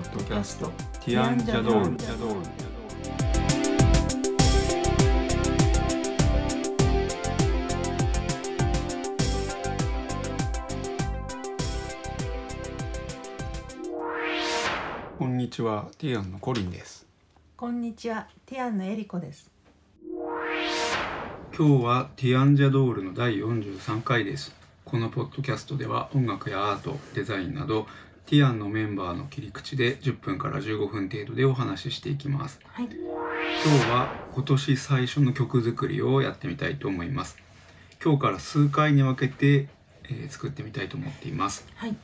ッドキャスト。ティアンジャドール。こんにちは。ティアンのコリンです。こんにちは、ティアンのエリコです。今日はティアンジャドールの第43回です。このポッドキャストでは音楽やアートデザインなどティアンのメンバーの切り口で10分から15分程度でお話ししていきます。はい、今日は今年最初の曲作りをやってみたいと思います。今日から数回に分けて、えー作ってみたいと思っています。はい。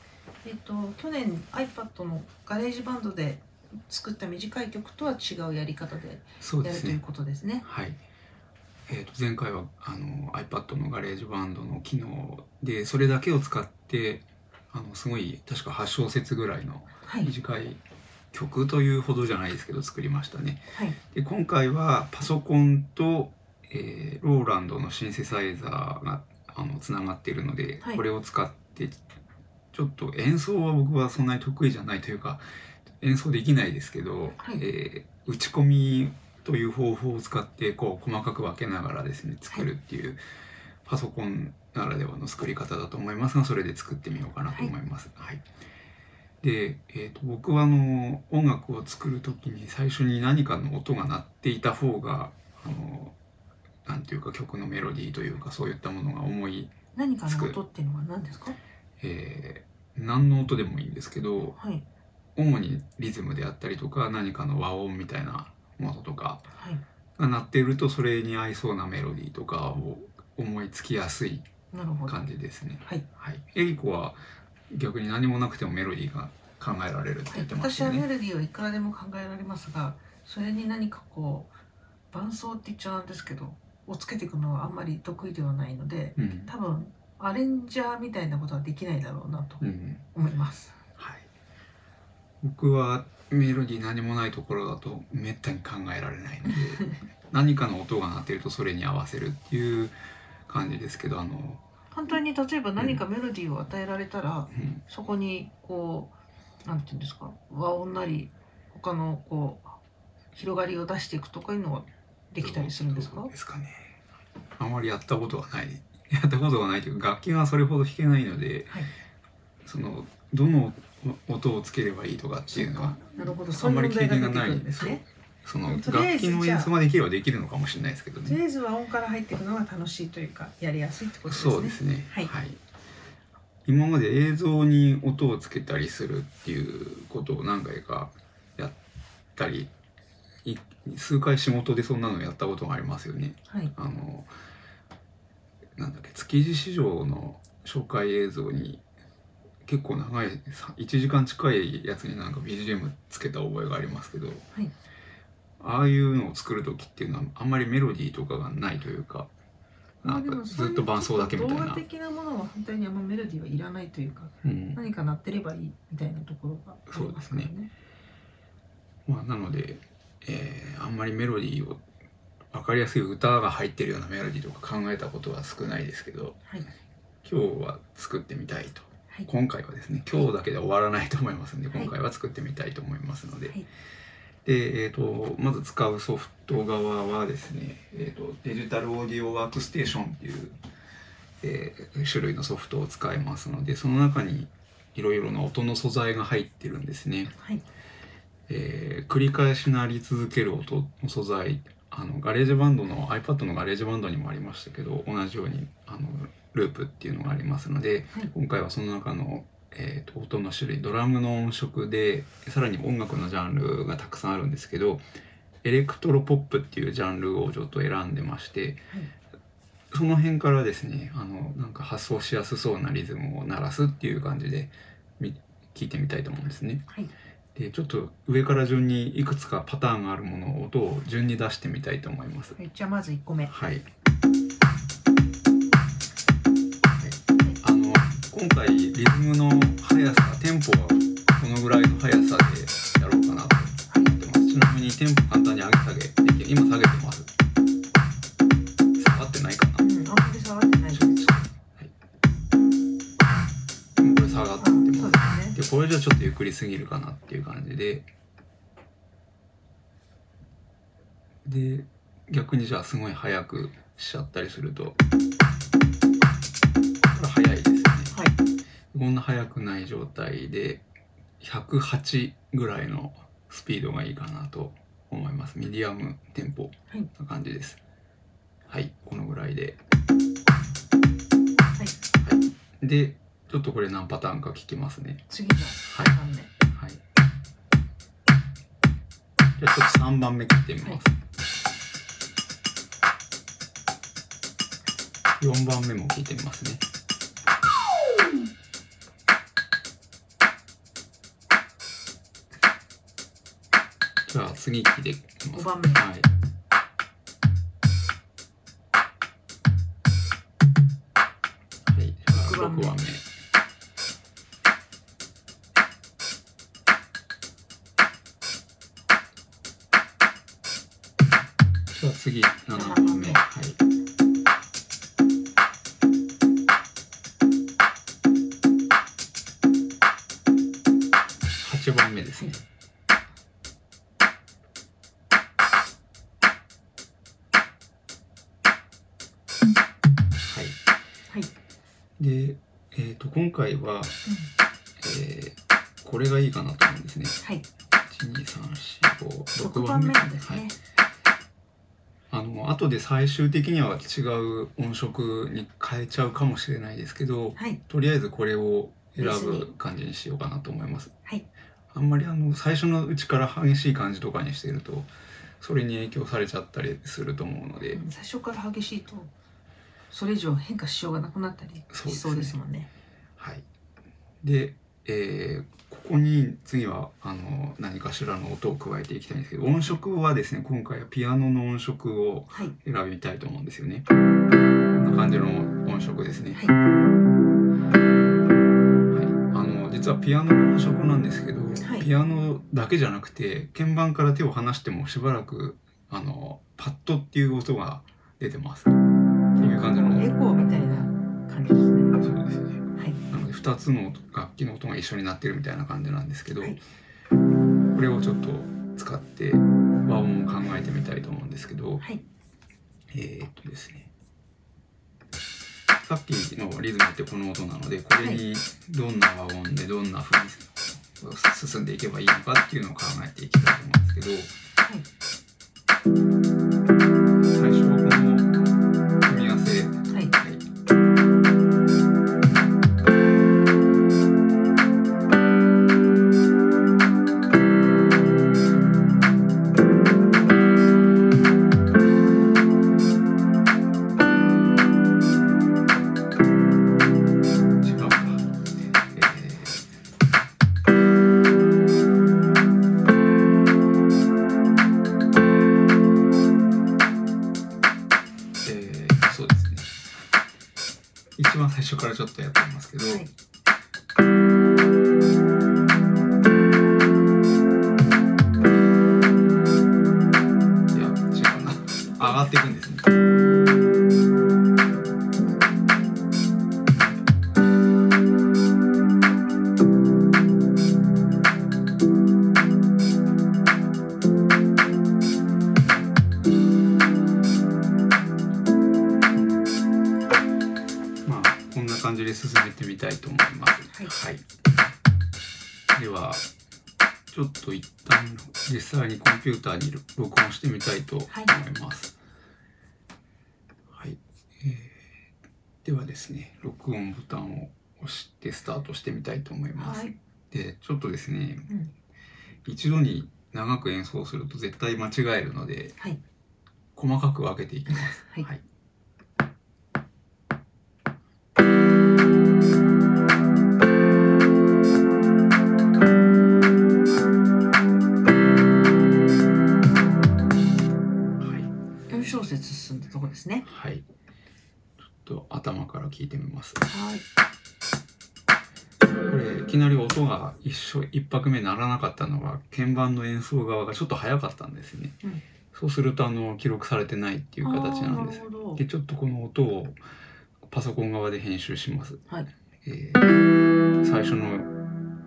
えっと去年 iPad のガレージバンドで作った短い曲とは違うやり方でそうですね。やるということですね。はい。えー、と前回はあの iPad のガレージバンドの機能でそれだけを使ってあのすごい確か8小節ぐらいのはい。短い曲というほどじゃないですけど作りましたね。はい。で今回はパソコンと、えーローランドのシンセサイザーがあのつながっているので、はい。これを使ってちょっと演奏は僕はそんなに得意じゃないというか演奏できないですけど、はい。えー打ち込みという方法を使ってこう細かく分けながらですね作るっていう、パソコンならではの作り方だと思いますがそれで作ってみようかなと思います。はいで、えー、と僕はあの音楽を作る時に最初に何かの音が鳴っていた方があのなんていうか曲のメロディーというかそういったものが思い、何かの音っていうのは何ですか？えー何の音でもいいんですけどはい主にリズムであったりとか何かの和音みたいなものとかはい。が鳴っているとそれに合いそうなメロディーとかを思いつきやすい。感じですね。はい。はい、エリコは逆に何もなくてもメロディーが考えられるってはい言ってまし私はメ。ロディーはいくらでも考えられますが、それに何かこう伴奏って言っちゃなんですけど、をつけていくのはあんまり得意ではないので、うん多分アレンジャーみたいなことはできないだろうなとうん思います。はい、僕はメロディー何もないところだとめったに考えられないので 何かの音が鳴ってるとそれに合わせるっていう感じですけどあの、反対に例えば何かメロディーを与えられたら、うん。そこにこうなんていうんですか和音なり他のこう広がりを出していくとかいうのはできたりするんですか？ですかね。あまりやったことはない。やったことがないというか楽器がそれほど弾けないのではい。そのどの音をつければいいとかっていうのはあんまり経験がないるんですねその楽器の演奏ができればできるのかもしれないですけどね。とりあえず和音から入っていくのが楽しいというかやりやすいってことですねそうですね。はい今まで映像に音をつけたりするっていうことを何回かやったり、い数回仕事でそんなのやったことがありますよね。はいあの、なんだっけ、築地市場の紹介映像に結構長い、さ1時間近いやつになんか BGM つけた覚えがありますけど、はいああいうのを作る時っていうのはあんまりメロディーとかがないというか、なんかずっと伴奏だけみたいな。動画的なものは本当にあんまメロディーはいらないというかうん。何か鳴ってればいいみたいなところがありますからそうね。まあ、なので、えーあんまりメロディーを分かりやすい歌が入ってるようなメロディーとか考えたことは少ないですけどはい。今日は作ってみたいと。はい。今回はですね今日だけで終わらないと思いますのではい。今回は作ってみたいと思いますので、はいで、えー、とまず使うソフト側はですね、えー、とデジタルオーディオワークステーションっていう、えー種類のソフトを使いますのでその中にいろいろな音の素材が入ってるんですね。はいえー繰り返し鳴り続ける音の素材あのガレージバンドの iPad のガレージバンドにもありましたけど同じようにあのループっていうのがありますので、はい今回はその中の、えーと音の種類ドラムの音色でさらに音楽のジャンルがたくさんあるんですけどエレクトロポップっていうジャンルをちょっと選んでましてその辺からですねあのなんか発想しやすそうなリズムを鳴らすっていう感じでみ聞いてみたいと思うんですね。はいでちょっと上から順にいくつかパターンがあるもの音を順に出してみたいと思います。はいじゃあまず1個目はい。で逆にじゃあすごい速くしちゃったりするとこれ速いですよね。はい。こんな速くない状態で108ぐらいのスピードがいいかなと思います。ミディアムテンポはい。な感じです。はいこのぐらいで。はい。でちょっとこれ何パターンか聞きますね。次のはい。3番目。はい。じゃあちょっと3番目切ってみます、4番目も聞いてみますね。じゃあ次聞いてみます。5番目。はい。はい、じゃあ6番目。6番目。じゃあ次7番目と今回は、えーこれがいいかなと思うんですね。はい。12345 6番目。なんですはい。ね、あの後で最終的には違う音色に変えちゃうかもしれないですけどはい。とりあえずこれを選ぶ感じにしようかなと思います。はい。あんまりあの最初のうちから激しい感じとかにしてるとそれに影響されちゃったりすると思うので、うん。最初から激しいとそれ以上変化しようがなくなったりしそうですもんね。はい。で、えーここに次はあの何かしらの音を加えていきたいんですけど音色はですね今回はピアノの音色をはい選びたいと思うんですよね。こんな感じの音色ですね。はいはい、あの実はピアノの音色なんですけど、はいピアノだけじゃなくて鍵盤から手を離してもしばらくあのパッドっていう音が出てます。っていう感じのエコーみたいな感じですねそうですね。はいなので2つの楽器の音が一緒になってるみたいな感じなんですけど、はい。これをちょっと使って和音を考えてみたいと思うんですけど、はい。えーっとですね。さっきのリズムってこの音なのでこれにどんな和音でどんな風に進んでいけばいいのかっていうのを考えていきたいと思うんですけど最一番最初からちょっとやってますけど、はい。で進めてみたいと思います。はいはい。ではちょっと一旦実際にコンピューターに録音してみたいと思います。はい。えーではですね、録音ボタンを押してスタートしてみたいと思います。はいで、ちょっとですね、うん一度に長く演奏すると絶対間違えるので、はい細かく分けていきます。はいはい。ですねはい。ちょっと頭から聞いてみます。はいこれいきなり音が一緒一拍目鳴らなかったのは鍵盤の演奏側がちょっと早かったんですね。うんそうするとあの記録されてないっていう形なんですでちょっとこの音をパソコン側で編集します。はいえー最初の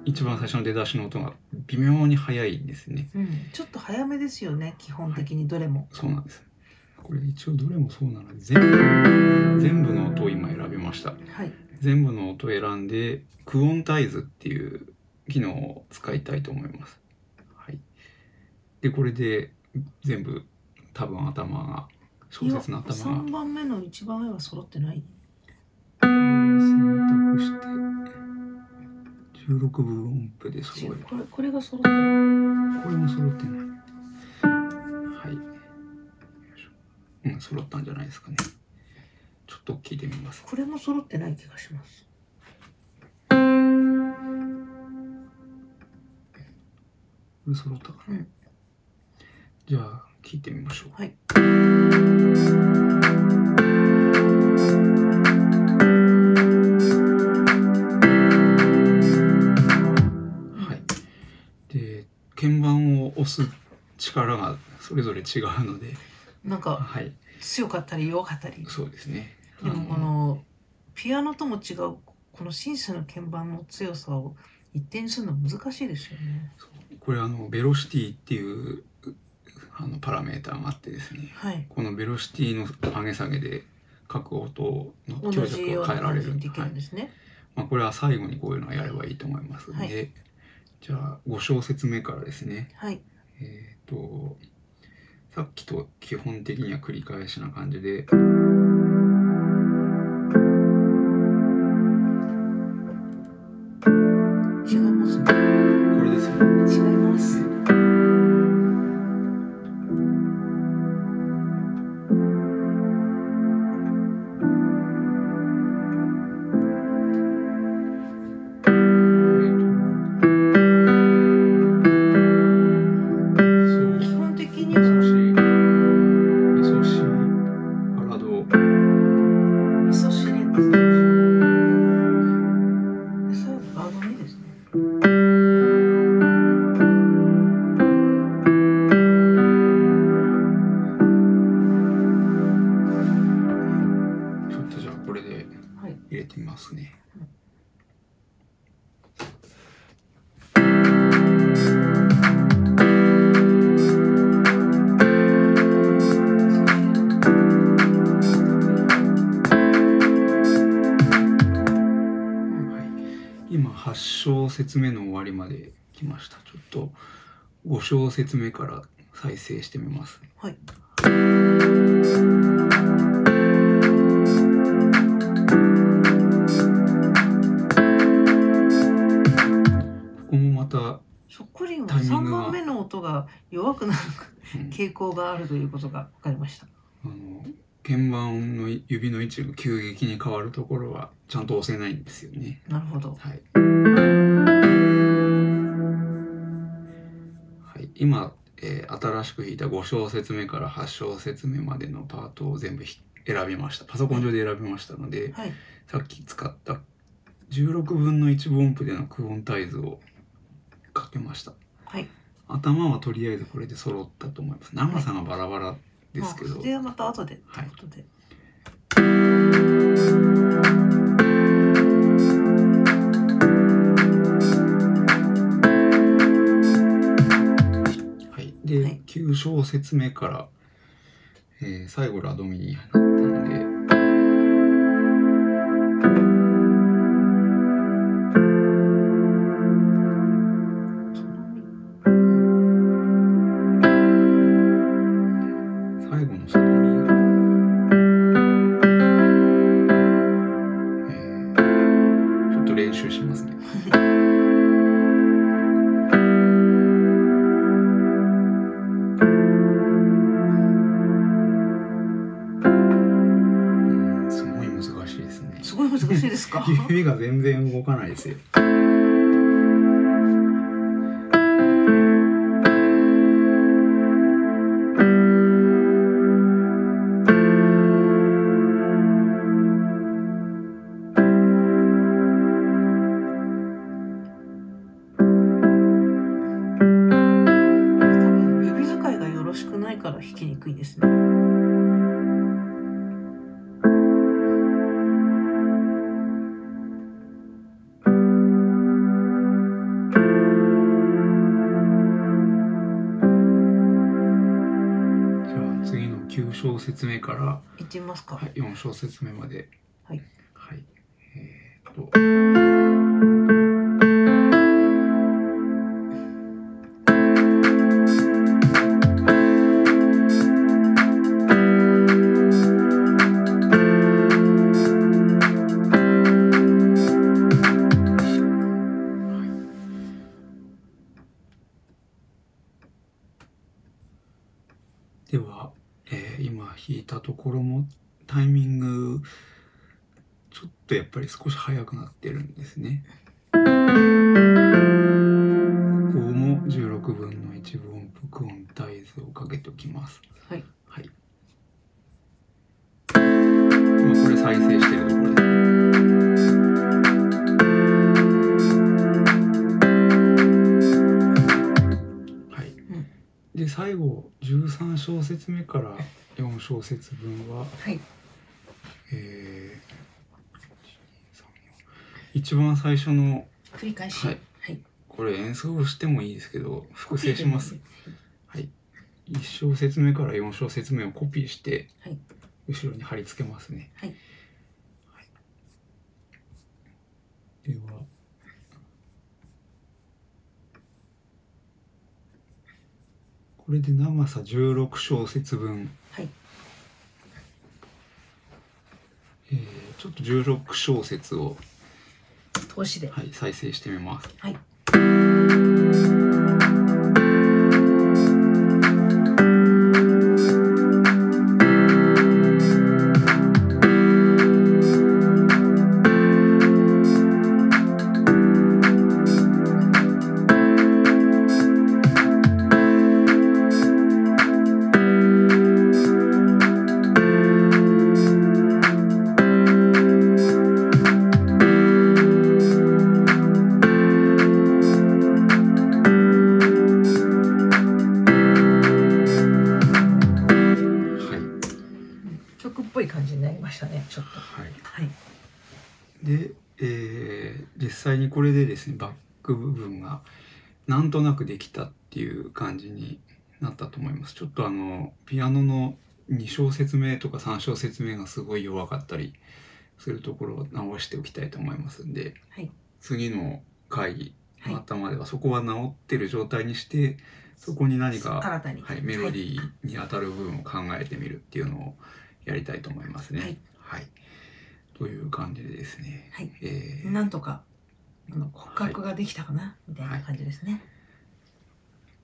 一番最初の出だしの音が微妙に速いんですね。うん、ちょっと早めですよね基本的にどれも、そうなんです。これ一応どれもそうなので全部全部の音を今選びました。はい全部の音を選んでクオンタイズっていう機能を使いたいと思います。はい。でこれで全部多分頭が小説の頭が3番目の一番上は揃ってない？選択して16分音符で揃える。これこれが揃ってるこれも揃ってない。はい。うん、揃ったんじゃないですかね。ちょっと聞いてみます。これも揃ってない気がしますこれ揃ったかな。うんじゃあ、聞いてみましょう。はいはい。で、鍵盤を押す力がそれぞれ違うので、なんかはい。強かったり弱かったり。そうですね。でもこのピアノとも違うこのシンセの鍵盤の強さを一定にするの難しいですよね。これあのベロシティっていうあのパラメーターがあってですね。はい。このベロシティの上げ下げで各音の同強弱を変えられる。んですね。まあ、これは最後にこういうのをやればいいと思いますので、はい。じゃあ5小節目からですね。はい。えっ、とさっきと基本的には繰り返しな感じで。小節目の終わりまで来ました。ちょっと5小節目から再生してみます。はいここもまた、そっくりはタイミング3が番目の音が弱くなるうん傾向があるということが分かりましたあの鍵盤の指の位置が急激に変わるところはちゃんと押せないんですよね。なるほどはい。今、えー新しく弾いた5小節目から8小節目までのパートを全部ひ選びました。パソコン上で選びましたので、はいさっき使った16分の1分音符でのクオンタイズをかけました。はい頭はとりあえずこれで揃ったと思います。長さがバラバラですけど、まあそれはまた後でとはいいうことではい、で、はい9小節目から、えー最後ラドミにですか？指が全然動かないですよ。9小節目から、いますか。はい、4小節目まで。はい、はい、えーっとちょっとやっぱり少し速くなってるんですね。ここも16分の1分音符音大図をかけておきます。はい。はい。今これ再生してるところです。はい。で最後13小節目から4小節分は、はい。えー一番最初の繰り返し。はいはい。これ演奏してもいいですけど複製します。はい。1小節目から4小節目をコピーしてはい。後ろに貼り付けますね。はい。では。これで長さ16小節分、はい。えーちょっと16小節を、投資で。はい、再生してみます。はい。ねバック部分がなんとなくできたっていう感じになったと思いますちょっとあのピアノの2小節目とか3小節目がすごい弱かったりするところを直しておきたいと思いますんではい。次の会議はいの頭ではそこは直ってる状態にしてそこに何か、新たに。はい、メロディーに当たる部分を考えてみるっていうのをやりたいと思いますね。はいはい、という感じでですね。はい。えーなんとか。あの骨格ができたかな、みたいな感じですね。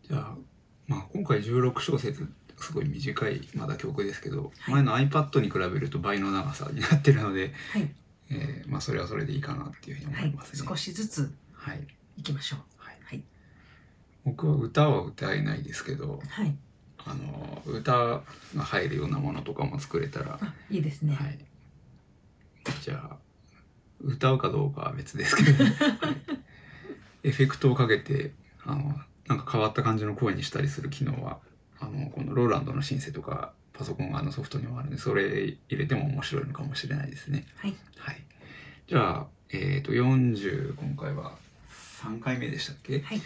じゃあ、まあ、今回16小節すごい短いまだ曲ですけど、はい前の iPad に比べると倍の長さになってるので、はい。えーまあ、それはそれでいいかなっていうふうにはい思いますね。。少しずつはいいきましょう。はいはい。僕は歌は歌えないですけどはい。あの歌が入るようなものとかも作れたら、あ、いいですね。はい、じゃあ歌うかどうかは別ですけど、はいエフェクトをかけてあのなんか変わった感じの声にしたりする機能はあのこのローランドのシンセとかパソコン側のソフトにもあるんでそれ入れても面白いのかもしれないですね。はい。はい、じゃあ、えー、と40今回は3回目でしたっけ、はい。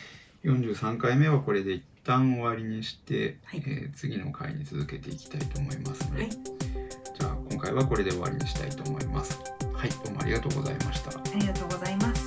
43回目はこれで一旦終わりにして、はいえー次の回に続けていきたいと思いますので、はい。じゃあ今回はこれで終わりにしたいと思います。はい、どうもありがとうございました。ありがとうございます。